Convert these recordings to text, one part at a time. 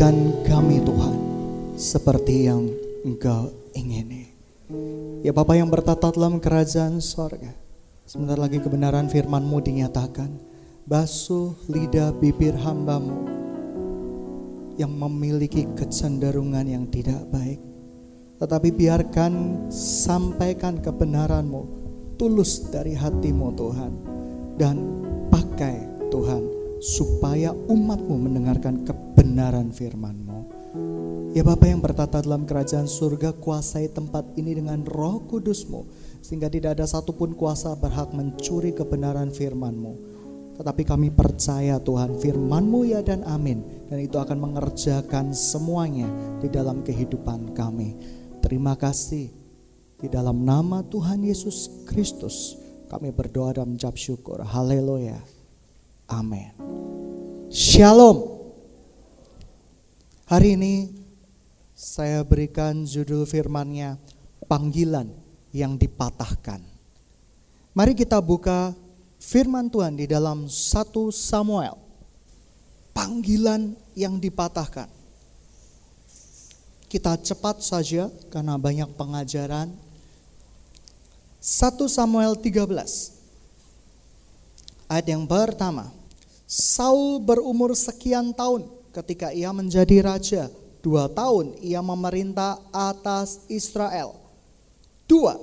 jadikan kami Tuhan seperti yang Engkau ingini. Ya Bapak yang bertata dalam kerajaan sorga. Sebentar lagi kebenaran firman-Mu dinyatakan. Basuh lidah bibir hambamu yang memiliki kecenderungan yang tidak baik. Tetapi biarkan sampaikan kebenaran-Mu tulus dari hatimu Tuhan. Dan pakai Tuhan supaya umatmu mendengarkan kebenaran firman-Mu. Ya Bapa yang bertata dalam kerajaan surga kuasai tempat ini dengan roh kudusmu Sehingga tidak ada satupun kuasa berhak mencuri kebenaran firmanmu Tetapi kami percaya Tuhan firmanmu ya dan amin Dan itu akan mengerjakan semuanya di dalam kehidupan kami Terima kasih di dalam nama Tuhan Yesus Kristus kami berdoa dan mengucap syukur. Haleluya. Amin. Shalom. Hari ini saya berikan judul firmannya panggilan yang dipatahkan. Mari kita buka firman Tuhan di dalam 1 Samuel. Panggilan yang dipatahkan. Kita cepat saja karena banyak pengajaran. 1 Samuel 13. Ayat yang pertama. Saul berumur sekian tahun ketika ia menjadi raja Dua tahun ia memerintah atas Israel. Dua,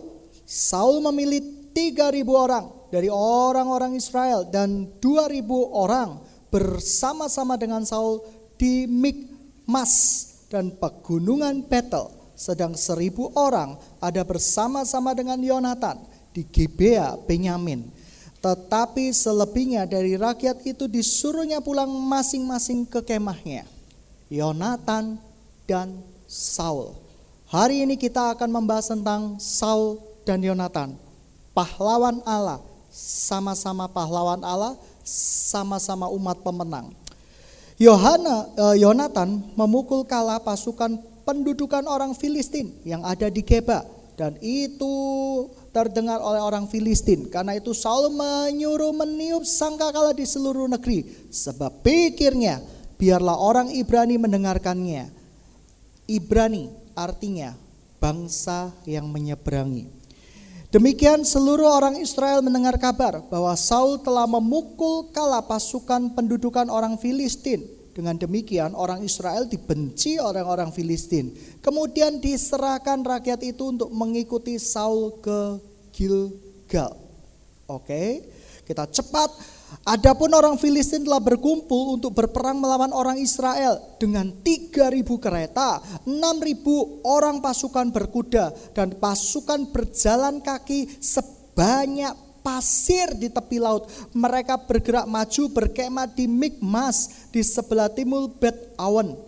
Saul memilih tiga ribu orang dari orang-orang Israel dan dua ribu orang bersama-sama dengan Saul di Mikmas dan pegunungan Betel. Sedang seribu orang ada bersama-sama dengan Yonatan di Gibea Benyamin. Tetapi selebihnya dari rakyat itu disuruhnya pulang masing-masing ke kemahnya. Yonatan dan Saul. Hari ini kita akan membahas tentang Saul dan Yonatan. Pahlawan Allah, sama-sama pahlawan Allah, sama-sama umat pemenang. Yohana, eh, Yonatan memukul kalah pasukan pendudukan orang Filistin yang ada di Geba dan itu terdengar oleh orang Filistin. Karena itu Saul menyuruh meniup sangkakala di seluruh negeri sebab pikirnya biarlah orang Ibrani mendengarkannya. Ibrani artinya bangsa yang menyeberangi. Demikian seluruh orang Israel mendengar kabar bahwa Saul telah memukul kala pasukan pendudukan orang Filistin. Dengan demikian orang Israel dibenci orang-orang Filistin. Kemudian diserahkan rakyat itu untuk mengikuti Saul ke Gilgal. Oke, kita cepat Adapun orang Filistin telah berkumpul untuk berperang melawan orang Israel dengan 3000 kereta, 6000 orang pasukan berkuda dan pasukan berjalan kaki sebanyak pasir di tepi laut. Mereka bergerak maju berkemah di Mikmas di sebelah timur Bet Awen.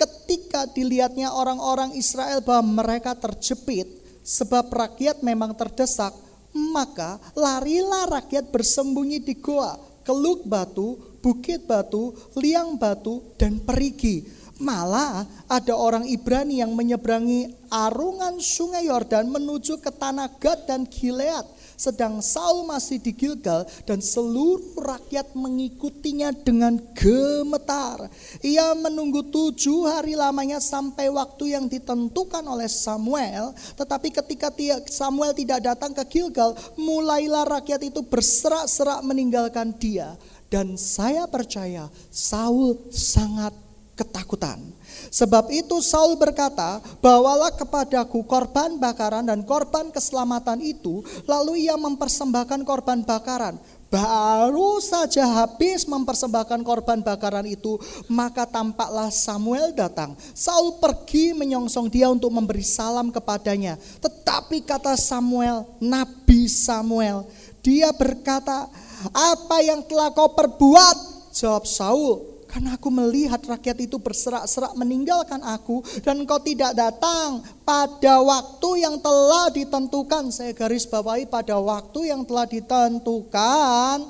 Ketika dilihatnya orang-orang Israel bahwa mereka terjepit sebab rakyat memang terdesak, maka larilah rakyat bersembunyi di goa, keluk batu, bukit batu, liang batu, dan perigi. Malah ada orang Ibrani yang menyeberangi arungan sungai Yordan menuju ke tanah Gad dan Gilead sedang Saul masih di Gilgal dan seluruh rakyat mengikutinya dengan gemetar. Ia menunggu tujuh hari lamanya sampai waktu yang ditentukan oleh Samuel. Tetapi ketika Samuel tidak datang ke Gilgal, mulailah rakyat itu berserak-serak meninggalkan dia. Dan saya percaya Saul sangat ketakutan. Sebab itu Saul berkata, bawalah kepadaku korban bakaran dan korban keselamatan itu. Lalu ia mempersembahkan korban bakaran. Baru saja habis mempersembahkan korban bakaran itu, maka tampaklah Samuel datang. Saul pergi menyongsong dia untuk memberi salam kepadanya. Tetapi kata Samuel, Nabi Samuel, dia berkata, apa yang telah kau perbuat? Jawab Saul, karena aku melihat rakyat itu berserak-serak meninggalkan aku dan engkau tidak datang pada waktu yang telah ditentukan. Saya garis bawahi pada waktu yang telah ditentukan.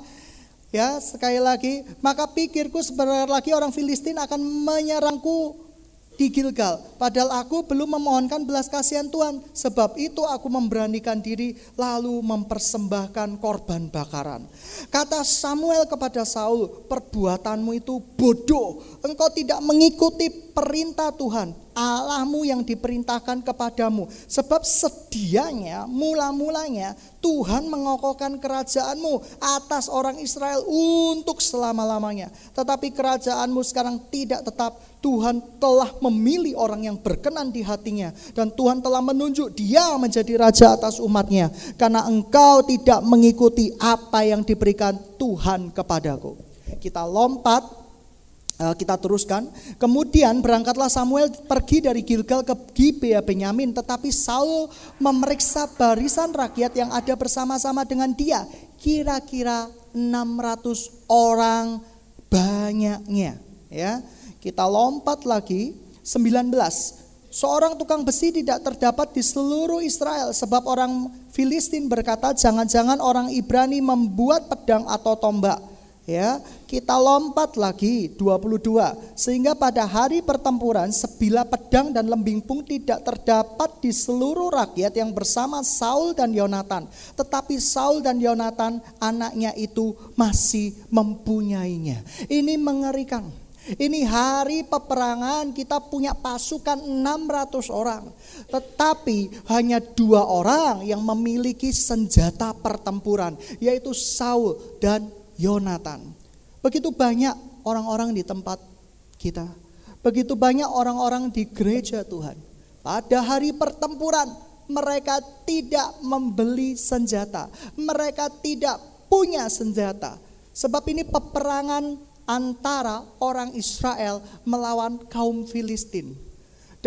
Ya, sekali lagi, maka pikirku sebentar lagi orang Filistin akan menyerangku di Gilgal. Padahal aku belum memohonkan belas kasihan Tuhan. Sebab itu aku memberanikan diri lalu mempersembahkan korban bakaran. Kata Samuel kepada Saul, perbuatanmu itu bodoh. Engkau tidak mengikuti perintah Tuhan. Allahmu yang diperintahkan kepadamu. Sebab sedianya mula-mulanya Tuhan mengokohkan kerajaanmu atas orang Israel untuk selama-lamanya. Tetapi kerajaanmu sekarang tidak tetap. Tuhan telah memilih orang yang berkenan di hatinya. Dan Tuhan telah menunjuk dia menjadi raja atas umatnya. Karena engkau tidak mengikuti apa yang diberikan Tuhan kepadaku. Kita lompat kita teruskan. Kemudian berangkatlah Samuel pergi dari Gilgal ke Gibea Benyamin, tetapi Saul memeriksa barisan rakyat yang ada bersama-sama dengan dia. Kira-kira 600 orang banyaknya, ya. Kita lompat lagi 19. Seorang tukang besi tidak terdapat di seluruh Israel sebab orang Filistin berkata jangan-jangan orang Ibrani membuat pedang atau tombak Ya, kita lompat lagi 22 sehingga pada hari pertempuran sebilah pedang dan lembing pun tidak terdapat di seluruh rakyat yang bersama Saul dan Yonatan, tetapi Saul dan Yonatan anaknya itu masih mempunyainya. Ini mengerikan. Ini hari peperangan kita punya pasukan 600 orang. Tetapi hanya dua orang yang memiliki senjata pertempuran. Yaitu Saul dan Yonatan. Begitu banyak orang-orang di tempat kita. Begitu banyak orang-orang di gereja Tuhan. Pada hari pertempuran mereka tidak membeli senjata. Mereka tidak punya senjata. Sebab ini peperangan antara orang Israel melawan kaum Filistin.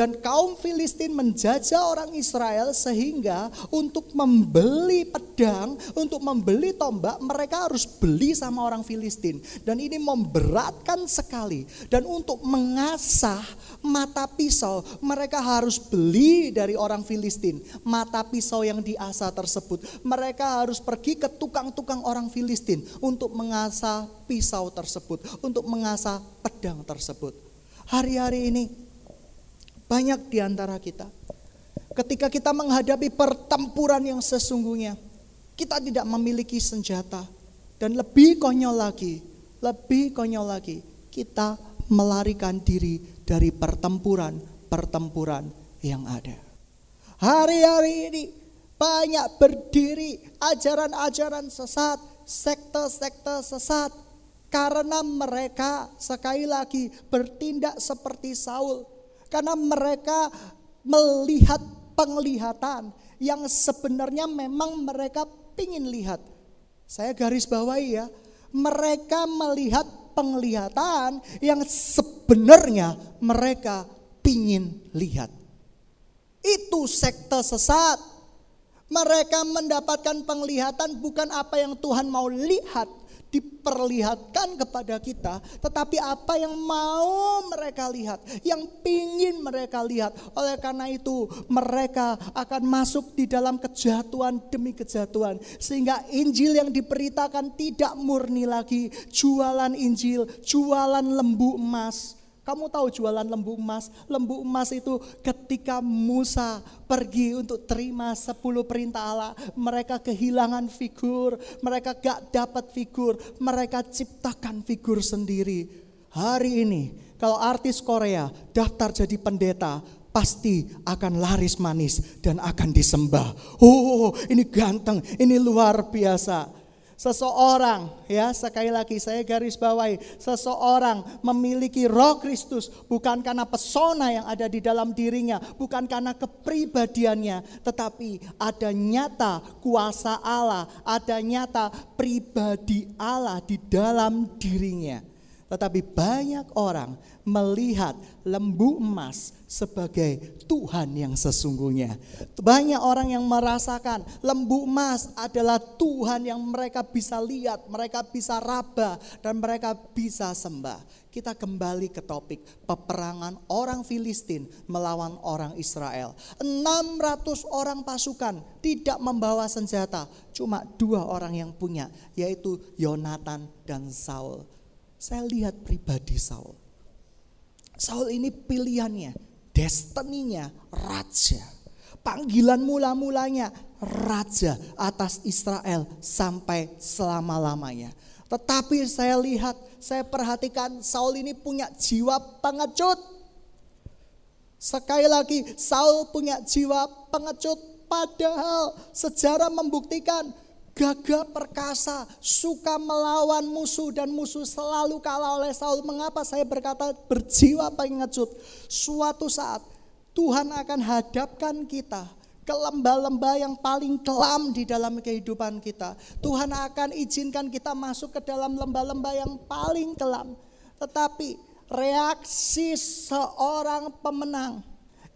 Dan kaum Filistin menjajah orang Israel sehingga untuk membeli pedang, untuk membeli tombak, mereka harus beli sama orang Filistin. Dan ini memberatkan sekali. Dan untuk mengasah mata pisau, mereka harus beli dari orang Filistin. Mata pisau yang diasah tersebut. Mereka harus pergi ke tukang-tukang orang Filistin untuk mengasah pisau tersebut, untuk mengasah pedang tersebut. Hari-hari ini banyak di antara kita. Ketika kita menghadapi pertempuran yang sesungguhnya, kita tidak memiliki senjata. Dan lebih konyol lagi, lebih konyol lagi, kita melarikan diri dari pertempuran-pertempuran yang ada. Hari-hari ini banyak berdiri ajaran-ajaran sesat, sekte-sekte sesat, karena mereka sekali lagi bertindak seperti Saul karena mereka melihat penglihatan yang sebenarnya memang mereka ingin lihat. Saya garis bawahi ya, mereka melihat penglihatan yang sebenarnya mereka ingin lihat. Itu sekte sesat. Mereka mendapatkan penglihatan bukan apa yang Tuhan mau lihat, diperlihatkan kepada kita, tetapi apa yang mau mereka lihat, yang pingin mereka lihat. Oleh karena itu, mereka akan masuk di dalam kejatuhan demi kejatuhan, sehingga Injil yang diberitakan tidak murni lagi, jualan Injil, jualan lembu emas. Kamu tahu jualan lembu emas? Lembu emas itu ketika Musa pergi untuk terima 10 perintah Allah, mereka kehilangan figur, mereka gak dapat figur, mereka ciptakan figur sendiri. Hari ini kalau artis Korea daftar jadi pendeta, pasti akan laris manis dan akan disembah. Oh, ini ganteng, ini luar biasa. Seseorang, ya sekali lagi saya garis bawahi, seseorang memiliki roh Kristus bukan karena pesona yang ada di dalam dirinya, bukan karena kepribadiannya, tetapi ada nyata kuasa Allah, ada nyata pribadi Allah di dalam dirinya. Tetapi banyak orang melihat lembu emas sebagai Tuhan yang sesungguhnya. Banyak orang yang merasakan lembu emas adalah Tuhan yang mereka bisa lihat, mereka bisa raba, dan mereka bisa sembah. Kita kembali ke topik peperangan orang Filistin melawan orang Israel. 600 orang pasukan tidak membawa senjata, cuma dua orang yang punya, yaitu Yonatan dan Saul. Saya lihat pribadi Saul. Saul ini pilihannya destininya raja. Panggilan mula-mulanya raja atas Israel sampai selama-lamanya. Tetapi saya lihat, saya perhatikan Saul ini punya jiwa pengecut. Sekali lagi, Saul punya jiwa pengecut. Padahal sejarah membuktikan gagah perkasa, suka melawan musuh dan musuh selalu kalah oleh Saul. Mengapa saya berkata berjiwa pengecut? Suatu saat Tuhan akan hadapkan kita ke lembah-lembah yang paling kelam di dalam kehidupan kita. Tuhan akan izinkan kita masuk ke dalam lembah-lembah yang paling kelam. Tetapi reaksi seorang pemenang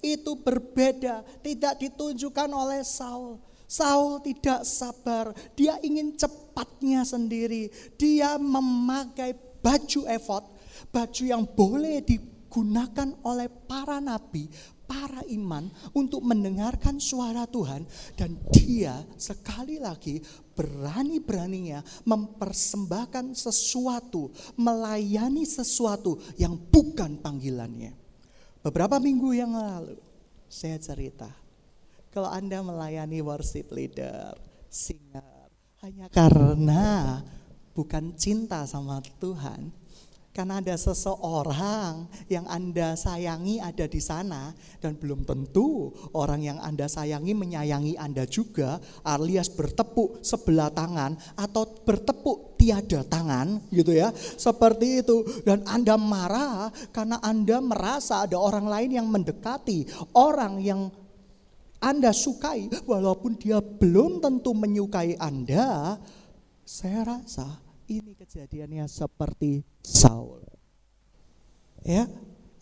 itu berbeda, tidak ditunjukkan oleh Saul. Saul tidak sabar, dia ingin cepatnya sendiri. Dia memakai baju efod, baju yang boleh digunakan oleh para nabi, para iman untuk mendengarkan suara Tuhan dan dia sekali lagi berani-beraninya mempersembahkan sesuatu, melayani sesuatu yang bukan panggilannya. Beberapa minggu yang lalu saya cerita kalau Anda melayani worship leader, singer hanya karena bukan cinta sama Tuhan, karena ada seseorang yang Anda sayangi ada di sana dan belum tentu orang yang Anda sayangi menyayangi Anda juga alias bertepuk sebelah tangan atau bertepuk tiada tangan gitu ya. Seperti itu dan Anda marah karena Anda merasa ada orang lain yang mendekati orang yang anda sukai walaupun dia belum tentu menyukai Anda. Saya rasa ini kejadiannya seperti Saul. Ya,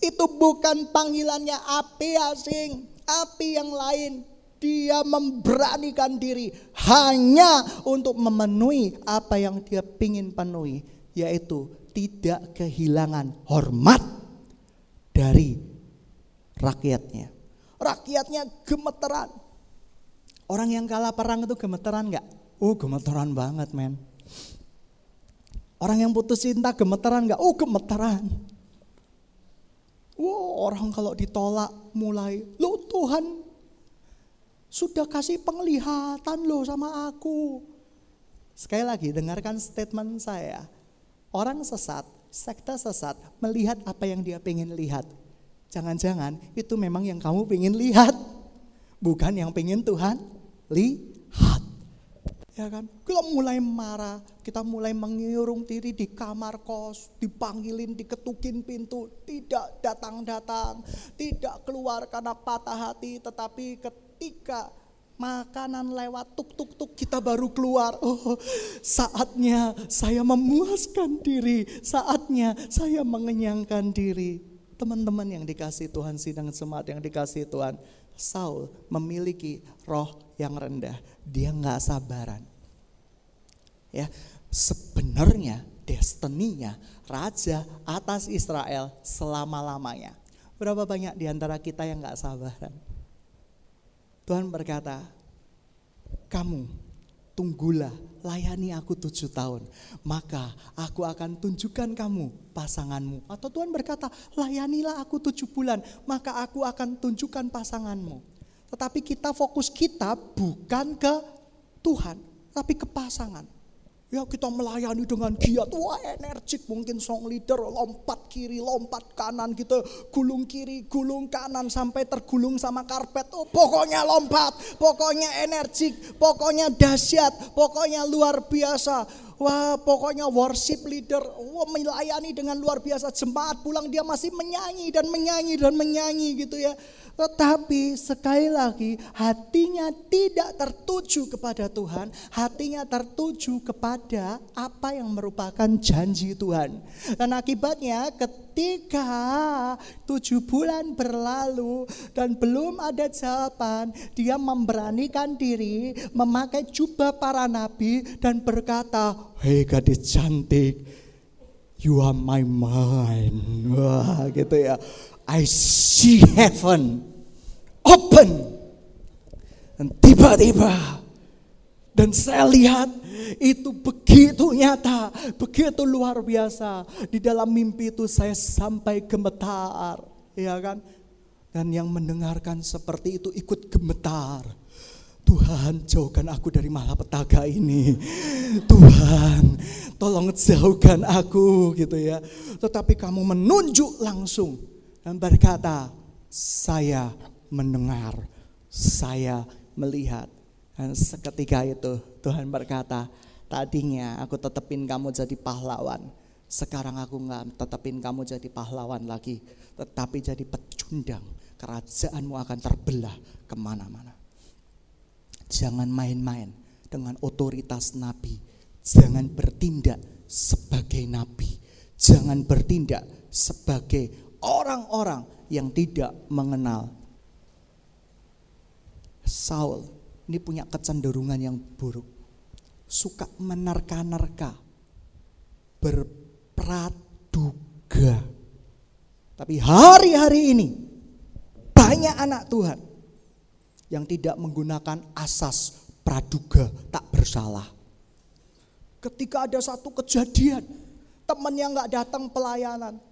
itu bukan panggilannya api asing, api yang lain. Dia memberanikan diri hanya untuk memenuhi apa yang dia ingin penuhi, yaitu tidak kehilangan hormat dari rakyatnya. Rakyatnya gemeteran. Orang yang kalah perang itu gemeteran nggak? Oh gemeteran banget men. Orang yang putus cinta gemeteran nggak? Oh gemeteran. Wow, orang kalau ditolak mulai, lo Tuhan sudah kasih penglihatan lo sama aku. Sekali lagi dengarkan statement saya. Orang sesat, sekte sesat melihat apa yang dia pengen lihat. Jangan-jangan itu memang yang kamu pengen lihat. Bukan yang pengen Tuhan lihat ya kan? Kita mulai marah, kita mulai mengurung diri di kamar kos, dipanggilin, diketukin pintu, tidak datang-datang, tidak keluar karena patah hati, tetapi ketika makanan lewat tuk tuk tuk kita baru keluar. Oh, saatnya saya memuaskan diri, saatnya saya mengenyangkan diri. Teman-teman yang dikasih Tuhan sidang semat yang dikasih Tuhan, Saul memiliki roh yang rendah. Dia nggak sabaran. Ya, sebenarnya destininya raja atas Israel selama-lamanya. Berapa banyak di antara kita yang nggak sabaran? Tuhan berkata, kamu tunggulah layani aku tujuh tahun. Maka aku akan tunjukkan kamu pasanganmu. Atau Tuhan berkata, layanilah aku tujuh bulan. Maka aku akan tunjukkan pasanganmu. Tetapi kita fokus kita bukan ke Tuhan, tapi ke pasangan. Ya kita melayani dengan giat, wah energik mungkin song leader lompat kiri, lompat kanan gitu, gulung kiri, gulung kanan sampai tergulung sama karpet. Oh pokoknya lompat, pokoknya energik, pokoknya dahsyat, pokoknya luar biasa. Wah pokoknya worship leader, wah melayani dengan luar biasa. Jemaat pulang dia masih menyanyi dan menyanyi dan menyanyi gitu ya. Tetapi sekali lagi hatinya tidak tertuju kepada Tuhan, hatinya tertuju kepada apa yang merupakan janji Tuhan. Dan akibatnya ketika tujuh bulan berlalu dan belum ada jawaban, dia memberanikan diri memakai jubah para nabi dan berkata, Hei gadis cantik, you are my mind. Wah gitu ya. I see heaven open. Dan tiba-tiba dan saya lihat itu begitu nyata, begitu luar biasa. Di dalam mimpi itu saya sampai gemetar, ya kan? Dan yang mendengarkan seperti itu ikut gemetar. Tuhan jauhkan aku dari malapetaka ini. Tuhan tolong jauhkan aku gitu ya. Tetapi kamu menunjuk langsung dan berkata, saya mendengar, saya melihat. Dan seketika itu Tuhan berkata, tadinya aku tetepin kamu jadi pahlawan. Sekarang aku nggak tetepin kamu jadi pahlawan lagi. Tetapi jadi pecundang. Kerajaanmu akan terbelah ke mana-mana. Jangan main-main dengan otoritas nabi. Jangan bertindak sebagai nabi. Jangan bertindak sebagai orang-orang yang tidak mengenal Saul ini punya kecenderungan yang buruk. Suka menerka-nerka. Berpraduga. Tapi hari-hari ini banyak anak Tuhan yang tidak menggunakan asas praduga tak bersalah. Ketika ada satu kejadian, temannya nggak datang pelayanan,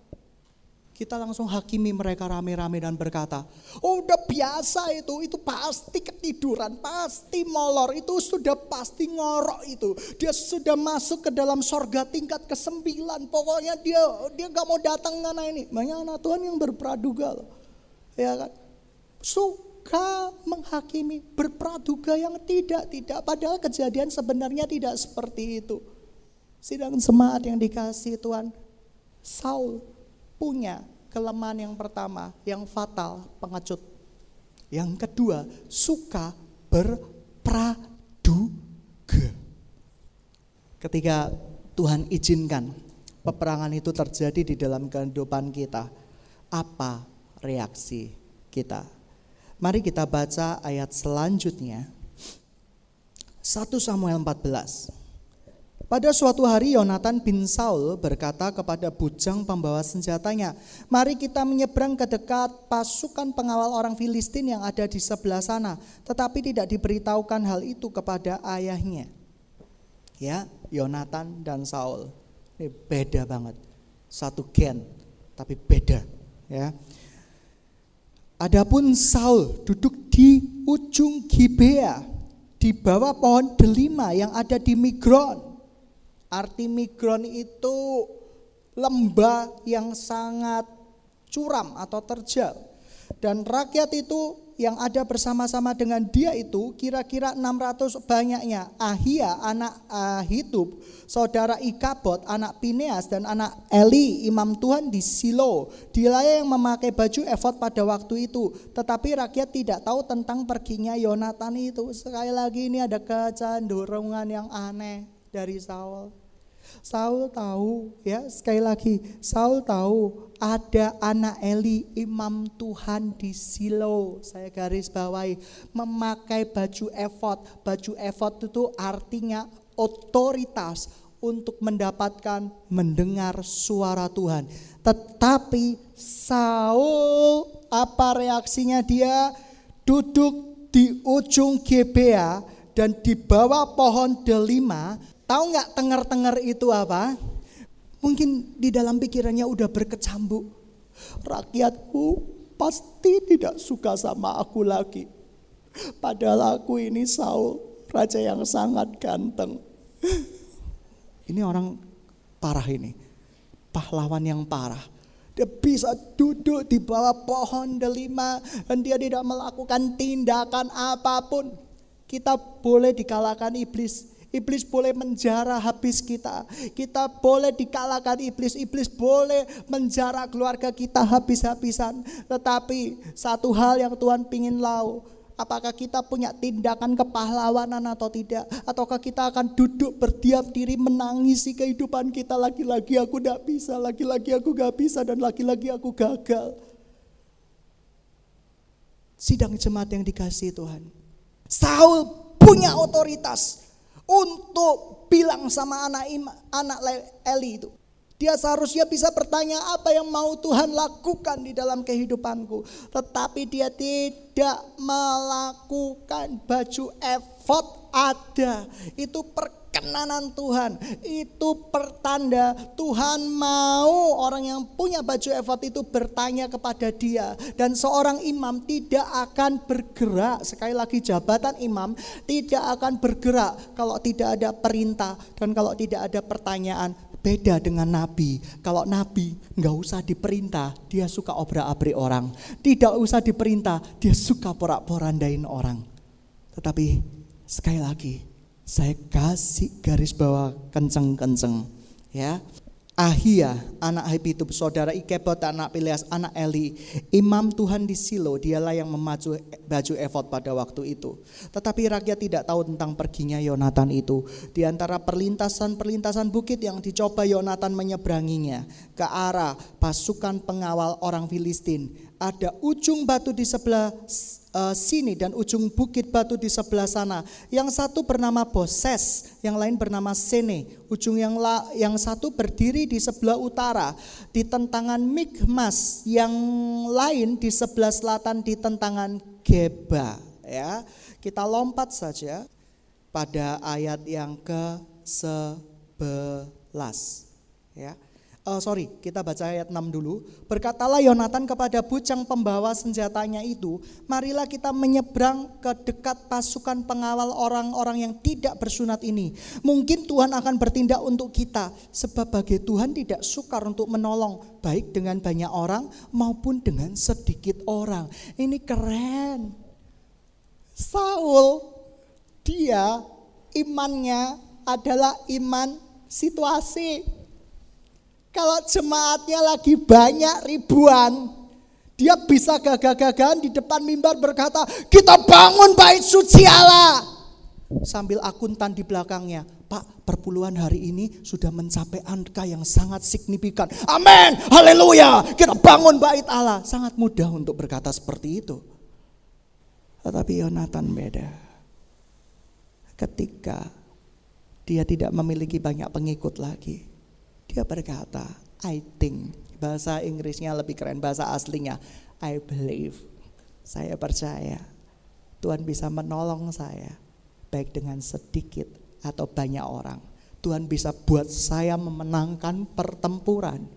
kita langsung hakimi mereka rame-rame dan berkata, oh udah biasa itu, itu pasti ketiduran, pasti molor, itu sudah pasti ngorok itu. Dia sudah masuk ke dalam sorga tingkat ke sembilan, pokoknya dia dia gak mau datang karena ini. Banyak anak Tuhan yang berpraduga loh. Ya kan? Suka menghakimi, berpraduga yang tidak-tidak. Padahal kejadian sebenarnya tidak seperti itu. Sidang semangat yang dikasih Tuhan, Saul punya kelemahan yang pertama, yang fatal, pengecut. Yang kedua, suka berpraduga. Ketika Tuhan izinkan peperangan itu terjadi di dalam kehidupan kita, apa reaksi kita? Mari kita baca ayat selanjutnya. 1 Samuel 14. Pada suatu hari Yonatan bin Saul berkata kepada bujang pembawa senjatanya, "Mari kita menyeberang ke dekat pasukan pengawal orang Filistin yang ada di sebelah sana." Tetapi tidak diberitahukan hal itu kepada ayahnya. Ya, Yonatan dan Saul. Ini beda banget. Satu gen, tapi beda, ya. Adapun Saul duduk di ujung Gibea di bawah pohon delima yang ada di Migron Arti migron itu lembah yang sangat curam atau terjal. Dan rakyat itu yang ada bersama-sama dengan dia itu kira-kira 600 banyaknya. Ahia anak Ahitub, saudara Ikabot, anak Pineas dan anak Eli, imam Tuhan di Silo. Dialah yang memakai baju efod pada waktu itu. Tetapi rakyat tidak tahu tentang perginya Yonatan itu. Sekali lagi ini ada kecenderungan yang aneh dari Saul. Saul tahu ya sekali lagi Saul tahu ada anak Eli imam Tuhan di Silo. Saya garis bawahi memakai baju efod. Baju efod itu artinya otoritas untuk mendapatkan mendengar suara Tuhan. Tetapi Saul apa reaksinya dia duduk di ujung Gebea dan di bawah pohon delima Tahu nggak tenger-tenger itu apa? Mungkin di dalam pikirannya udah berkecambuk. Rakyatku pasti tidak suka sama aku lagi. Padahal aku ini Saul, raja yang sangat ganteng. Ini orang parah ini. Pahlawan yang parah. Dia bisa duduk di bawah pohon delima dan dia tidak melakukan tindakan apa pun. Kita boleh dikalahkan iblis Iblis boleh menjara habis kita. Kita boleh dikalahkan iblis. Iblis boleh menjara keluarga kita habis-habisan. Tetapi satu hal yang Tuhan pingin lau. Apakah kita punya tindakan kepahlawanan atau tidak? Ataukah kita akan duduk berdiam diri menangisi kehidupan kita. Lagi-lagi aku gak bisa, lagi-lagi aku gak bisa dan lagi-lagi aku gagal. Sidang jemaat yang dikasih Tuhan. Saul punya otoritas untuk bilang sama anak anak Eli itu. Dia seharusnya bisa bertanya apa yang mau Tuhan lakukan di dalam kehidupanku. Tetapi dia tidak melakukan baju efod ada. Itu per perkenanan Tuhan. Itu pertanda Tuhan mau orang yang punya baju efod itu bertanya kepada dia. Dan seorang imam tidak akan bergerak. Sekali lagi jabatan imam tidak akan bergerak kalau tidak ada perintah dan kalau tidak ada pertanyaan. Beda dengan nabi. Kalau nabi nggak usah diperintah, dia suka obrak-abrik orang. Tidak usah diperintah, dia suka porak-porandain orang. Tetapi sekali lagi, saya kasih garis bawah kenceng-kenceng ya. Ahia, anak Habitub, saudara Ikebot, anak Pileas, anak Eli, imam Tuhan di Silo, dialah yang memacu baju efod pada waktu itu. Tetapi rakyat tidak tahu tentang perginya Yonatan itu. Di antara perlintasan-perlintasan bukit yang dicoba Yonatan menyeberanginya ke arah pasukan pengawal orang Filistin. Ada ujung batu di sebelah uh, sini dan ujung bukit batu di sebelah sana. Yang satu bernama Boses, yang lain bernama Sene. Ujung yang la, yang satu berdiri di sebelah utara di tentangan Mikmas, yang lain di sebelah selatan di tentangan Geba. Ya, kita lompat saja pada ayat yang ke 11 ya uh, sorry, kita baca ayat 6 dulu. Berkatalah Yonatan kepada bujang pembawa senjatanya itu, marilah kita menyeberang ke dekat pasukan pengawal orang-orang yang tidak bersunat ini. Mungkin Tuhan akan bertindak untuk kita, sebab bagi Tuhan tidak sukar untuk menolong, baik dengan banyak orang maupun dengan sedikit orang. Ini keren. Saul, dia imannya adalah iman situasi kalau jemaatnya lagi banyak ribuan, dia bisa gagah-gagahan di depan mimbar berkata, kita bangun bait suci Allah. Sambil akuntan di belakangnya, Pak perpuluhan hari ini sudah mencapai angka yang sangat signifikan. Amin, haleluya, kita bangun bait Allah. Sangat mudah untuk berkata seperti itu. Tetapi Yonatan beda. Ketika dia tidak memiliki banyak pengikut lagi dia berkata, I think. Bahasa Inggrisnya lebih keren, bahasa aslinya I believe. Saya percaya Tuhan bisa menolong saya baik dengan sedikit atau banyak orang. Tuhan bisa buat saya memenangkan pertempuran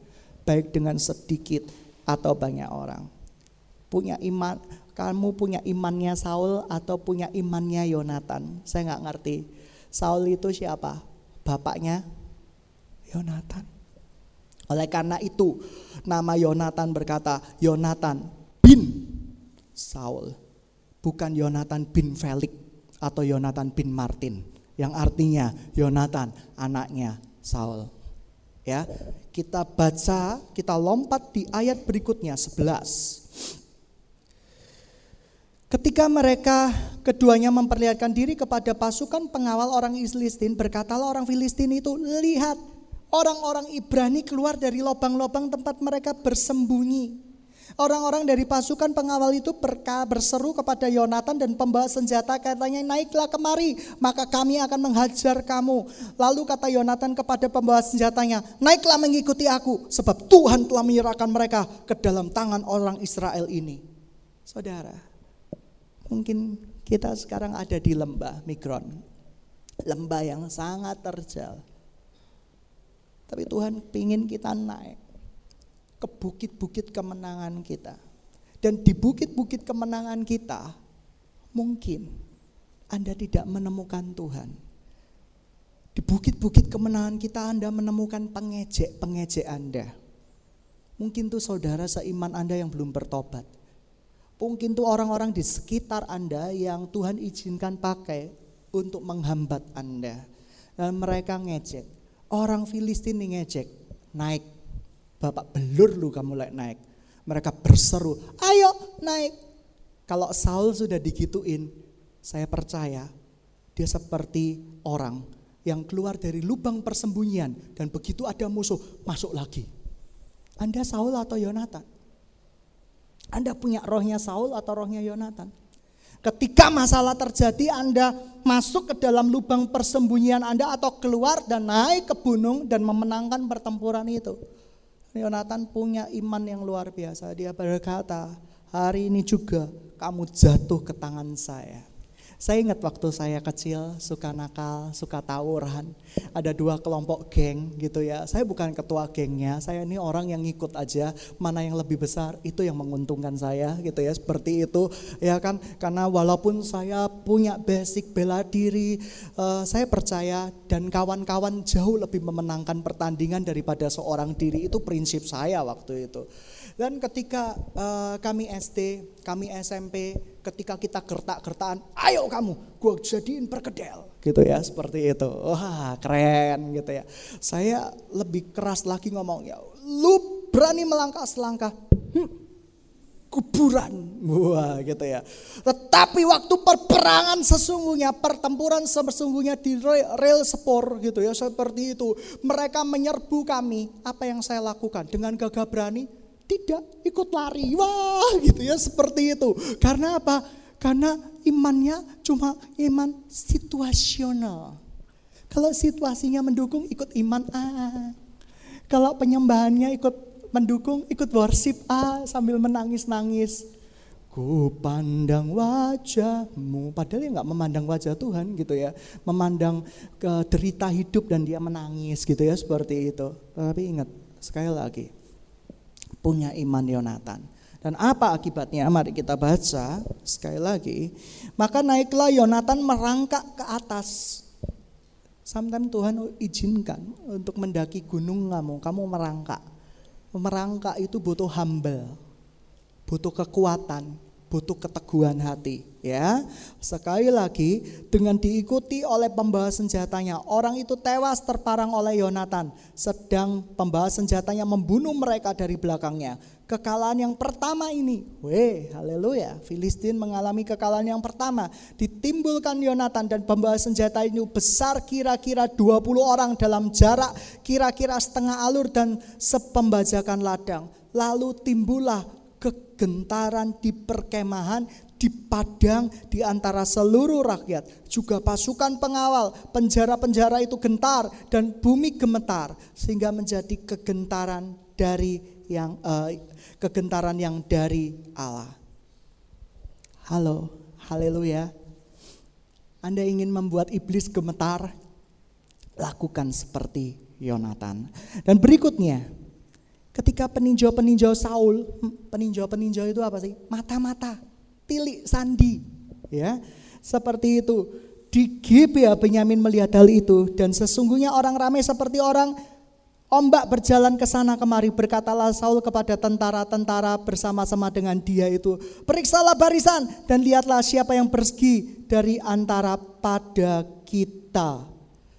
baik dengan sedikit atau banyak orang. Punya iman, kamu punya imannya Saul atau punya imannya Yonatan? Saya nggak ngerti. Saul itu siapa? Bapaknya Yonatan. Oleh karena itu, nama Yonatan berkata, Yonatan bin Saul, bukan Yonatan bin Felix atau Yonatan bin Martin, yang artinya Yonatan anaknya Saul. Ya, kita baca, kita lompat di ayat berikutnya 11. Ketika mereka keduanya memperlihatkan diri kepada pasukan pengawal orang Filistin, berkatalah orang Filistin itu, lihat Orang-orang Ibrani keluar dari lubang-lubang tempat mereka bersembunyi. Orang-orang dari pasukan pengawal itu berka, berseru kepada Yonatan dan pembawa senjata katanya naiklah kemari maka kami akan menghajar kamu. Lalu kata Yonatan kepada pembawa senjatanya naiklah mengikuti aku sebab Tuhan telah menyerahkan mereka ke dalam tangan orang Israel ini. Saudara, mungkin kita sekarang ada di lembah Migron. Lembah yang sangat terjal tapi Tuhan ingin kita naik ke bukit-bukit kemenangan kita. Dan di bukit-bukit kemenangan kita, mungkin Anda tidak menemukan Tuhan. Di bukit-bukit kemenangan kita Anda menemukan pengejek-pengejek Anda. Mungkin tuh saudara seiman Anda yang belum bertobat. Mungkin tuh orang-orang di sekitar Anda yang Tuhan izinkan pakai untuk menghambat Anda. Dan mereka ngejek. Orang Filistin ngejek, naik. Bapak belur lu kamu naik. Mereka berseru, ayo naik. Kalau Saul sudah digituin, saya percaya dia seperti orang yang keluar dari lubang persembunyian dan begitu ada musuh masuk lagi. Anda Saul atau Yonatan? Anda punya rohnya Saul atau rohnya Yonatan? Ketika masalah terjadi Anda masuk ke dalam lubang persembunyian Anda atau keluar dan naik ke gunung dan memenangkan pertempuran itu. Yonatan punya iman yang luar biasa. Dia berkata, hari ini juga kamu jatuh ke tangan saya. Saya ingat waktu saya kecil suka nakal, suka tawuran. Ada dua kelompok geng gitu ya. Saya bukan ketua gengnya, saya ini orang yang ngikut aja. Mana yang lebih besar itu yang menguntungkan saya gitu ya. Seperti itu ya kan. Karena walaupun saya punya basic bela diri, uh, saya percaya dan kawan-kawan jauh lebih memenangkan pertandingan daripada seorang diri. Itu prinsip saya waktu itu. Dan ketika uh, kami SD, kami SMP, ketika kita gertak-gertaan, ayo kamu, gue jadiin perkedel. Gitu ya, seperti itu. Wah keren gitu ya. Saya lebih keras lagi ngomong, ya lu berani melangkah selangkah, hmm, kuburan. Wah gitu ya. Tetapi waktu perperangan sesungguhnya, pertempuran sesungguhnya di rel sepor gitu ya, seperti itu. Mereka menyerbu kami, apa yang saya lakukan? Dengan gagah berani, tidak ikut lari. Wah gitu ya seperti itu. Karena apa? Karena imannya cuma iman situasional. Kalau situasinya mendukung ikut iman A. Kalau penyembahannya ikut mendukung ikut worship A sambil menangis-nangis. Ku pandang wajahmu, padahal dia nggak memandang wajah Tuhan gitu ya, memandang ke derita hidup dan dia menangis gitu ya seperti itu. Tapi ingat sekali lagi, punya iman Yonatan. Dan apa akibatnya? Mari kita baca sekali lagi. Maka naiklah Yonatan merangkak ke atas. Sometimes Tuhan izinkan untuk mendaki gunung kamu, kamu merangkak. Merangkak itu butuh humble, butuh kekuatan, butuh keteguhan hati ya. Sekali lagi dengan diikuti oleh pembawa senjatanya, orang itu tewas terparang oleh Yonatan sedang pembawa senjatanya membunuh mereka dari belakangnya. Kekalahan yang pertama ini, weh, haleluya, Filistin mengalami kekalahan yang pertama. Ditimbulkan Yonatan dan pembawa senjata ini besar kira-kira 20 orang dalam jarak kira-kira setengah alur dan sepembajakan ladang. Lalu timbullah kegentaran di perkemahan, di padang, di antara seluruh rakyat. Juga pasukan pengawal, penjara-penjara itu gentar dan bumi gemetar. Sehingga menjadi kegentaran dari yang uh, kegentaran yang dari Allah. Halo, haleluya. Anda ingin membuat iblis gemetar? Lakukan seperti Yonatan. Dan berikutnya, Ketika peninjau-peninjau Saul, hmm, peninjau-peninjau itu apa sih? Mata-mata, tilik sandi, ya. Seperti itu. Di Gibea Benyamin melihat hal itu dan sesungguhnya orang ramai seperti orang ombak berjalan ke sana kemari berkatalah Saul kepada tentara-tentara bersama-sama dengan dia itu periksalah barisan dan lihatlah siapa yang pergi dari antara pada kita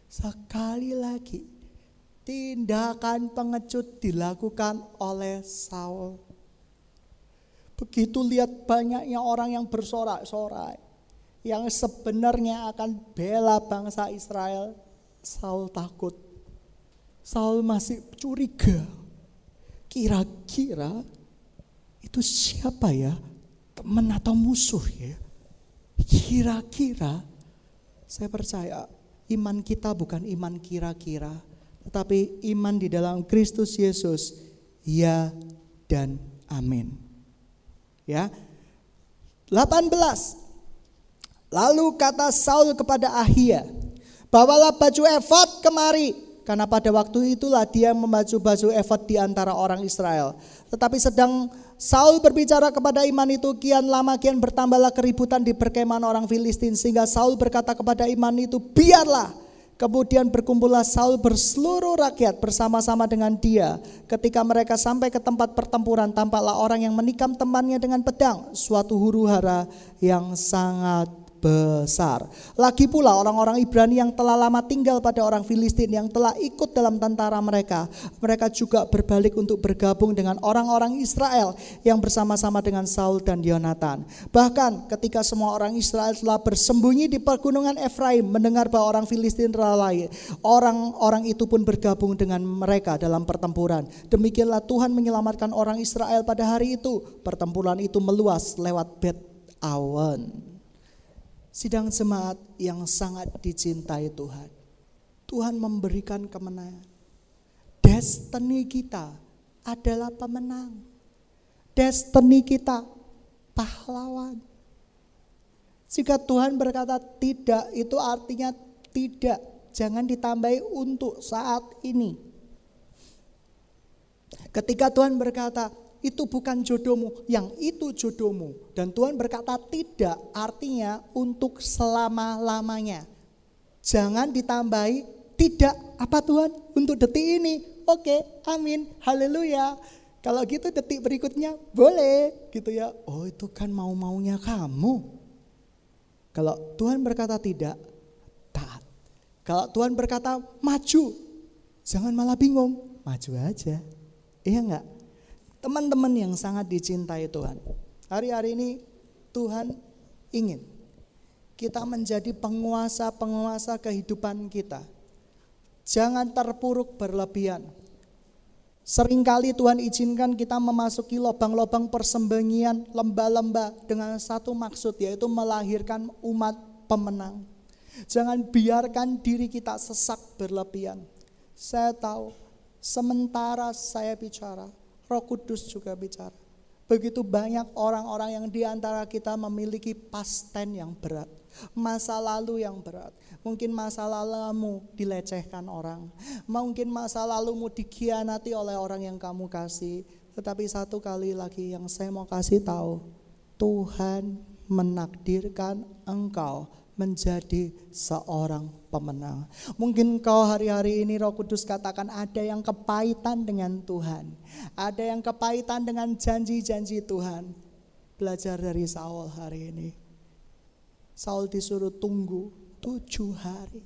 sekali lagi tindakan pengecut dilakukan oleh Saul. Begitu lihat banyaknya orang yang bersorak-sorai, yang sebenarnya akan bela bangsa Israel, Saul takut. Saul masih curiga. Kira-kira itu siapa ya? Teman atau musuh ya? Kira-kira saya percaya iman kita bukan iman kira-kira, tetapi iman di dalam Kristus Yesus ya dan amin. Ya. 18. Lalu kata Saul kepada Ahia, "Bawalah baju efod kemari." Karena pada waktu itulah dia membaju baju efod di antara orang Israel. Tetapi sedang Saul berbicara kepada iman itu kian lama kian bertambahlah keributan di perkemahan orang Filistin sehingga Saul berkata kepada iman itu biarlah Kemudian berkumpullah Saul berseluruh rakyat bersama-sama dengan dia. Ketika mereka sampai ke tempat pertempuran, tampaklah orang yang menikam temannya dengan pedang, suatu huru hara yang sangat besar. Lagi pula orang-orang Ibrani yang telah lama tinggal pada orang Filistin yang telah ikut dalam tentara mereka. Mereka juga berbalik untuk bergabung dengan orang-orang Israel yang bersama-sama dengan Saul dan Yonatan. Bahkan ketika semua orang Israel telah bersembunyi di pergunungan Efraim mendengar bahwa orang Filistin lalai, orang-orang itu pun bergabung dengan mereka dalam pertempuran. Demikianlah Tuhan menyelamatkan orang Israel pada hari itu. Pertempuran itu meluas lewat Bet Awan. Sidang jemaat yang sangat dicintai Tuhan. Tuhan memberikan kemenangan. Destiny kita adalah pemenang. Destiny kita pahlawan. Jika Tuhan berkata tidak, itu artinya tidak. Jangan ditambahi untuk saat ini. Ketika Tuhan berkata, itu bukan jodohmu, yang itu jodohmu. Dan Tuhan berkata tidak, artinya untuk selama-lamanya. Jangan ditambahi tidak, apa Tuhan? Untuk detik ini. Oke, amin, haleluya. Kalau gitu detik berikutnya boleh gitu ya. Oh itu kan mau-maunya kamu. Kalau Tuhan berkata tidak, taat. Kalau Tuhan berkata maju, jangan malah bingung, maju aja. Iya enggak? Teman-teman yang sangat dicintai Tuhan. Hari-hari ini Tuhan ingin kita menjadi penguasa-penguasa kehidupan kita. Jangan terpuruk berlebihan. Seringkali Tuhan izinkan kita memasuki lubang-lubang persembunyian lembah-lembah dengan satu maksud yaitu melahirkan umat pemenang. Jangan biarkan diri kita sesak berlebihan. Saya tahu Sementara saya bicara, Roh Kudus juga bicara. Begitu banyak orang-orang yang di antara kita memiliki pasten yang berat, masa lalu yang berat. Mungkin masa lalumu dilecehkan orang, mungkin masa lalumu dikhianati oleh orang yang kamu kasih. Tetapi satu kali lagi yang saya mau kasih tahu, Tuhan menakdirkan engkau menjadi seorang pemenang. Mungkin kau hari-hari ini Roh Kudus katakan ada yang kepahitan dengan Tuhan. Ada yang kepahitan dengan janji-janji Tuhan. Belajar dari Saul hari ini. Saul disuruh tunggu tujuh hari.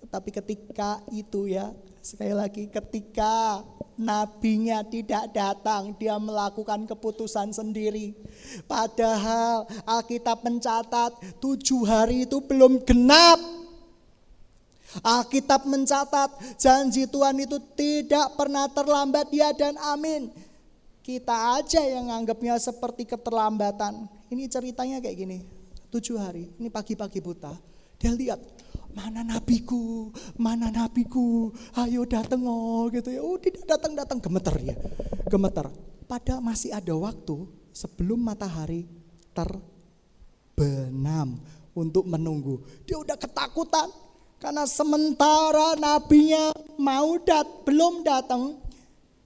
Tetapi ketika itu ya, sekali lagi ketika nabinya tidak datang, dia melakukan keputusan sendiri. Padahal Alkitab mencatat tujuh hari itu belum genap. Alkitab mencatat janji Tuhan itu tidak pernah terlambat ya dan amin. Kita aja yang anggapnya seperti keterlambatan. Ini ceritanya kayak gini. Tujuh hari, ini pagi-pagi buta. Dia lihat, mana nabiku, mana nabiku, ayo datang oh gitu ya. Oh tidak datang-datang gemeter ya, gemeter. Pada masih ada waktu sebelum matahari terbenam untuk menunggu. Dia udah ketakutan karena sementara nabinya mau dat belum datang,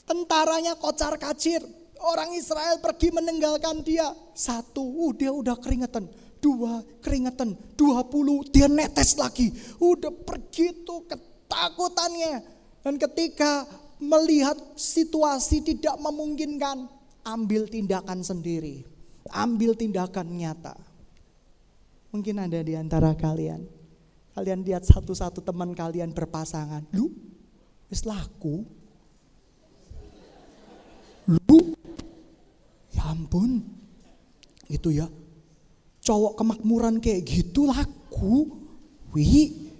tentaranya kocar kacir. Orang Israel pergi meninggalkan dia. Satu, uh, dia udah keringetan dua keringetan, dua puluh dia netes lagi. Udah pergi tuh ketakutannya. Dan ketika melihat situasi tidak memungkinkan, ambil tindakan sendiri. Ambil tindakan nyata. Mungkin ada di antara kalian. Kalian lihat satu-satu teman kalian berpasangan. Lu, wis laku. Lu, ya ampun. Itu ya, cowok kemakmuran kayak gitu laku. Wih.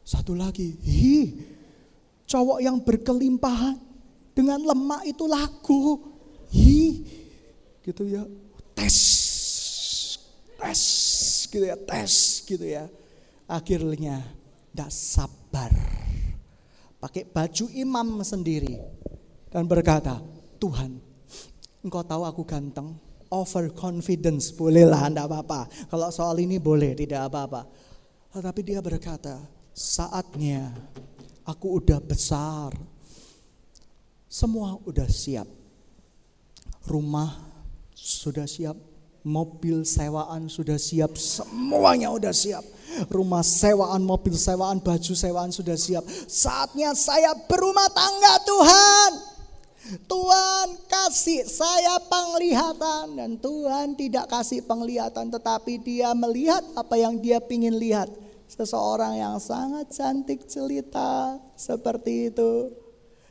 Satu lagi, hi. Cowok yang berkelimpahan dengan lemak itu laku. Hi. Gitu ya. Tes. Tes gitu ya, tes gitu ya. Akhirnya tidak sabar. Pakai baju imam sendiri dan berkata, Tuhan, engkau tahu aku ganteng, overconfidence. Bolehlah, tidak apa-apa. Kalau soal ini boleh, tidak apa-apa. Tetapi dia berkata, saatnya aku udah besar. Semua udah siap. Rumah sudah siap, mobil sewaan sudah siap, semuanya udah siap. Rumah sewaan, mobil sewaan, baju sewaan sudah siap. Saatnya saya berumah tangga Tuhan. Tuhan kasih saya penglihatan dan Tuhan tidak kasih penglihatan tetapi dia melihat apa yang dia ingin lihat. Seseorang yang sangat cantik celita seperti itu.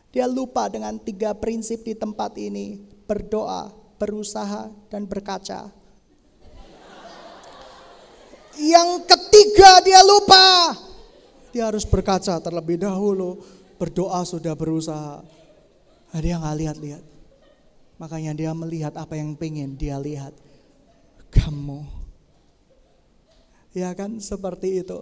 Dia lupa dengan tiga prinsip di tempat ini. Berdoa, berusaha, dan berkaca. Yang ketiga dia lupa. Dia harus berkaca terlebih dahulu. Berdoa sudah berusaha dia nggak lihat-lihat. Makanya dia melihat apa yang pengen dia lihat. Kamu. Ya kan seperti itu.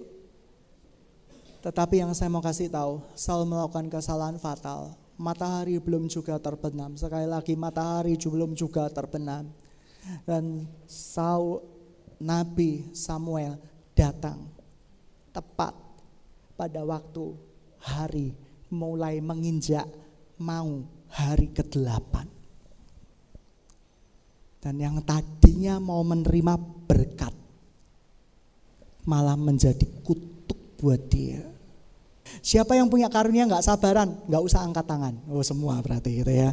Tetapi yang saya mau kasih tahu, Saul melakukan kesalahan fatal. Matahari belum juga terbenam. Sekali lagi matahari belum juga terbenam. Dan Saul Nabi Samuel datang tepat pada waktu hari mulai menginjak mau hari ke-8. Dan yang tadinya mau menerima berkat malah menjadi kutuk buat dia. Siapa yang punya karunia nggak sabaran, nggak usah angkat tangan. Oh semua berarti gitu ya.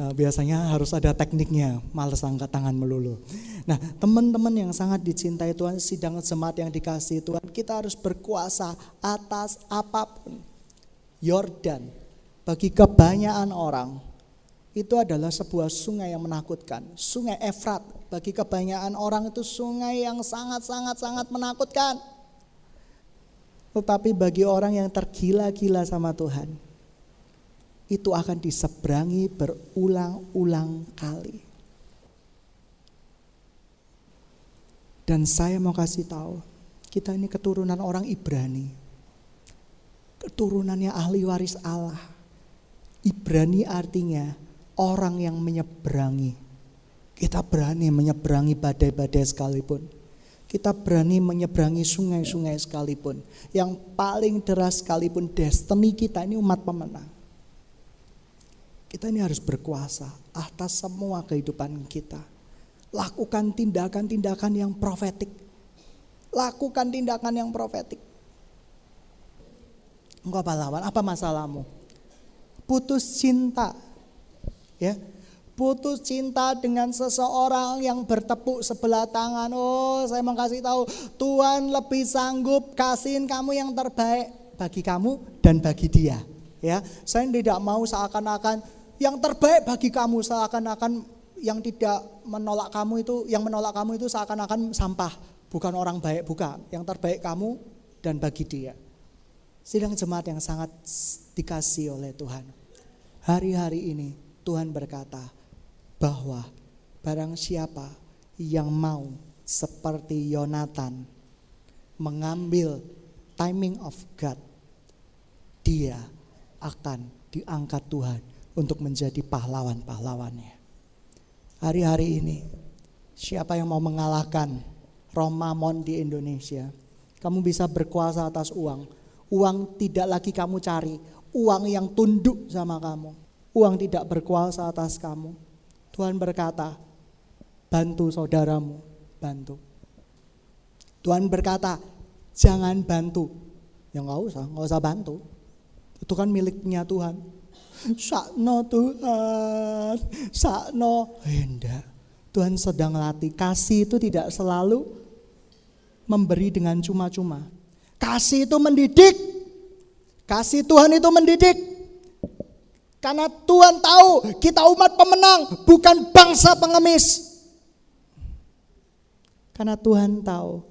Eh, biasanya harus ada tekniknya, males angkat tangan melulu. Nah teman-teman yang sangat dicintai Tuhan, sidang jemaat yang dikasih Tuhan, kita harus berkuasa atas apa pun. Yordan bagi kebanyakan orang itu adalah sebuah sungai yang menakutkan. Sungai Efrat bagi kebanyakan orang itu sungai yang sangat-sangat-sangat menakutkan. Tetapi bagi orang yang tergila-gila sama Tuhan, itu akan diseberangi berulang-ulang kali. Dan saya mau kasih tahu, kita ini keturunan orang Ibrani. Keturunannya ahli waris Allah. Ibrani artinya orang yang menyeberangi. Kita berani menyeberangi badai-badai sekalipun kita berani menyeberangi sungai-sungai sekalipun. Yang paling deras sekalipun destiny kita ini umat pemenang. Kita ini harus berkuasa atas semua kehidupan kita. Lakukan tindakan-tindakan yang profetik. Lakukan tindakan yang profetik. Engkau pahlawan, apa masalahmu? Putus cinta. Ya, putus cinta dengan seseorang yang bertepuk sebelah tangan. Oh, saya mau kasih tahu, Tuhan lebih sanggup kasihin kamu yang terbaik bagi kamu dan bagi dia. Ya, saya tidak mau seakan-akan yang terbaik bagi kamu seakan-akan yang tidak menolak kamu itu, yang menolak kamu itu seakan-akan sampah, bukan orang baik, bukan. Yang terbaik kamu dan bagi dia. Sidang jemaat yang sangat dikasih oleh Tuhan. Hari-hari ini Tuhan berkata, bahwa barang siapa yang mau seperti Yonatan mengambil timing of God, dia akan diangkat Tuhan untuk menjadi pahlawan-pahlawannya. Hari-hari ini, siapa yang mau mengalahkan Romamon di Indonesia, kamu bisa berkuasa atas uang. Uang tidak lagi kamu cari, uang yang tunduk sama kamu. Uang tidak berkuasa atas kamu Tuhan berkata, bantu saudaramu, bantu. Tuhan berkata, jangan bantu. Ya nggak usah, nggak usah bantu. Itu kan miliknya Tuhan. Sakno Tuhan, sakno. Eh, Tuhan sedang latih. Kasih itu tidak selalu memberi dengan cuma-cuma. Kasih itu mendidik. Kasih Tuhan itu mendidik. Karena Tuhan tahu kita umat pemenang, bukan bangsa pengemis. Karena Tuhan tahu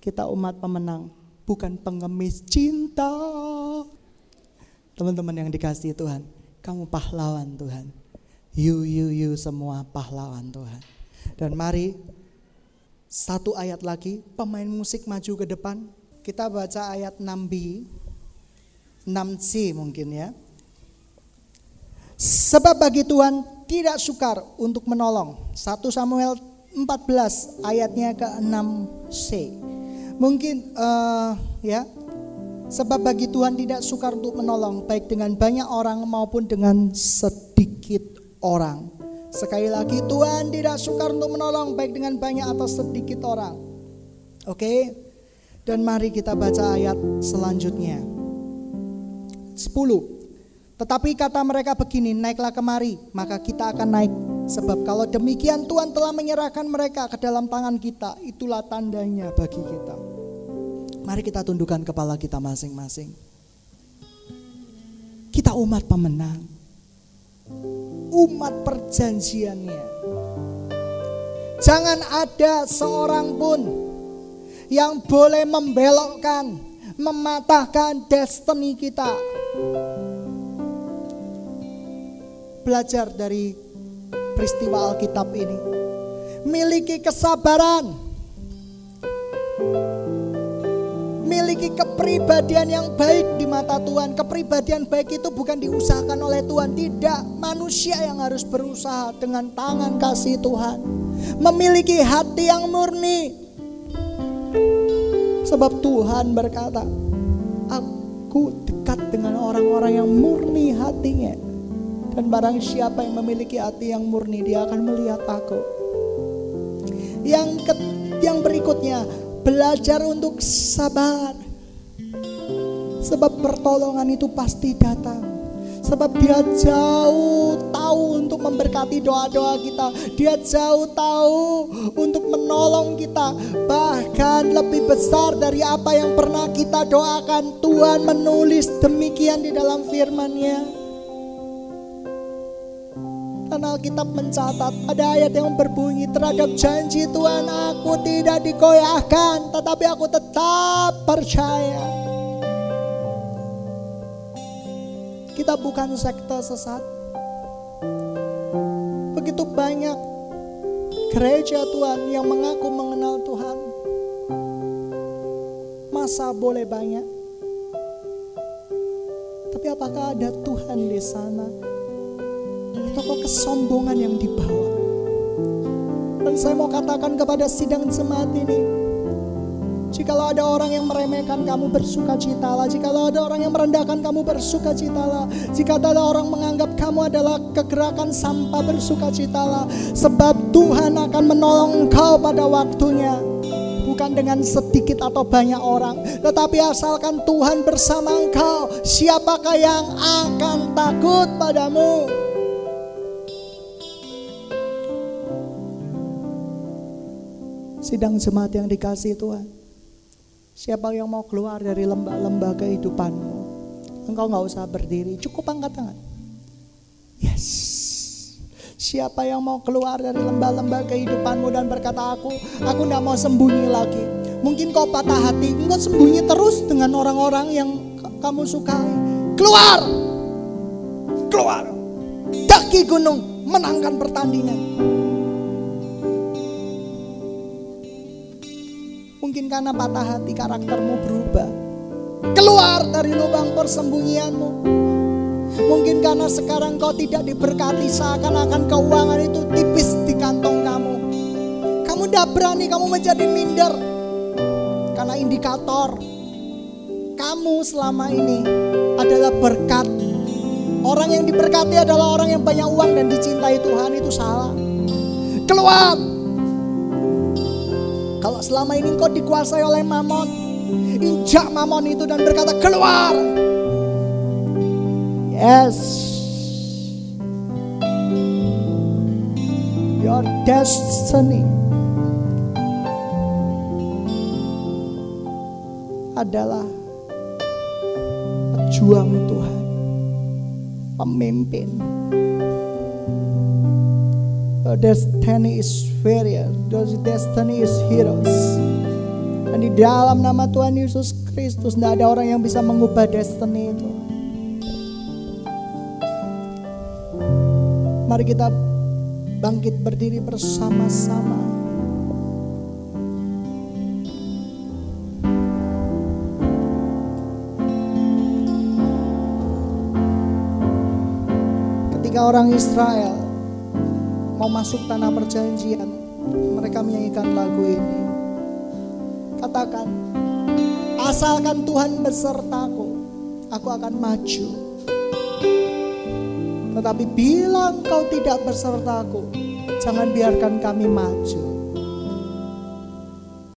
kita umat pemenang, bukan pengemis cinta. Teman-teman yang dikasih Tuhan, kamu pahlawan Tuhan. You, you, you semua pahlawan Tuhan. Dan mari satu ayat lagi, pemain musik maju ke depan. Kita baca ayat 6b, 6c mungkin ya. Sebab bagi Tuhan tidak sukar untuk menolong. 1 Samuel 14 ayatnya ke-6c. Mungkin uh, ya sebab bagi Tuhan tidak sukar untuk menolong baik dengan banyak orang maupun dengan sedikit orang. Sekali lagi Tuhan tidak sukar untuk menolong baik dengan banyak atau sedikit orang. Oke. Okay? Dan mari kita baca ayat selanjutnya. 10. Tetapi kata mereka begini, naiklah kemari, maka kita akan naik. Sebab kalau demikian Tuhan telah menyerahkan mereka ke dalam tangan kita, itulah tandanya bagi kita. Mari kita tundukkan kepala kita masing-masing. Kita umat pemenang. Umat perjanjiannya. Jangan ada seorang pun yang boleh membelokkan, mematahkan destiny kita belajar dari peristiwa Alkitab ini. Miliki kesabaran. Miliki kepribadian yang baik di mata Tuhan. Kepribadian baik itu bukan diusahakan oleh Tuhan, tidak. Manusia yang harus berusaha dengan tangan kasih Tuhan. memiliki hati yang murni. Sebab Tuhan berkata, aku orang-orang yang murni hatinya. Dan barang siapa yang memiliki hati yang murni, dia akan melihat aku. Yang ke, yang berikutnya, belajar untuk sabar. Sebab pertolongan itu pasti datang. Sebab dia jauh tahu untuk memberkati doa-doa kita. Dia jauh tahu untuk menolong kita. Bahkan lebih besar dari apa yang pernah kita doakan. Tuhan menulis demikian di dalam firman-Nya. Dan Alkitab mencatat ada ayat yang berbunyi terhadap janji Tuhan aku tidak dikoyahkan tetapi aku tetap percaya. Kita bukan sekte sesat. Begitu banyak gereja Tuhan yang mengaku mengenal Tuhan. Masa boleh banyak. Tapi apakah ada Tuhan di sana? Atau kesombongan yang dibawa? Dan saya mau katakan kepada sidang jemaat ini, Jikalau ada orang yang meremehkan kamu bersuka citalah. Jikalau ada orang yang merendahkan kamu bersuka citalah. Jika ada orang menganggap kamu adalah kegerakan sampah bersuka citalah. Sebab Tuhan akan menolong engkau pada waktunya. Bukan dengan sedikit atau banyak orang. Tetapi asalkan Tuhan bersama engkau. Siapakah yang akan takut padamu? Sidang jemaat yang dikasih Tuhan. Siapa yang mau keluar dari lembah-lembah kehidupanmu? Engkau nggak usah berdiri, cukup angkat tangan. Yes. Siapa yang mau keluar dari lembah-lembah kehidupanmu dan berkata aku, aku tidak mau sembunyi lagi. Mungkin kau patah hati, engkau sembunyi terus dengan orang-orang yang kamu sukai. Keluar! Keluar! Daki gunung, menangkan pertandingan. Mungkin karena patah hati karaktermu berubah. Keluar dari lubang persembunyianmu. Mungkin karena sekarang kau tidak diberkati seakan-akan keuangan itu tipis di kantong kamu. Kamu tidak berani, kamu menjadi minder. Karena indikator kamu selama ini adalah berkat. Orang yang diberkati adalah orang yang banyak uang dan dicintai Tuhan itu salah. Keluar kalau selama ini kau dikuasai oleh mamon, injak mamon itu dan berkata keluar. Yes. Your destiny adalah pejuang Tuhan, pemimpin. Destiny is warrior, destiny is heroes. Dan di dalam nama Tuhan Yesus Kristus tidak ada orang yang bisa mengubah destiny itu. Mari kita bangkit berdiri bersama-sama. Ketika orang Israel mau masuk tanah perjanjian, mereka menyanyikan lagu ini. Katakan, asalkan Tuhan besertaku, aku akan maju. Tetapi bila engkau tidak besertaku, jangan biarkan kami maju.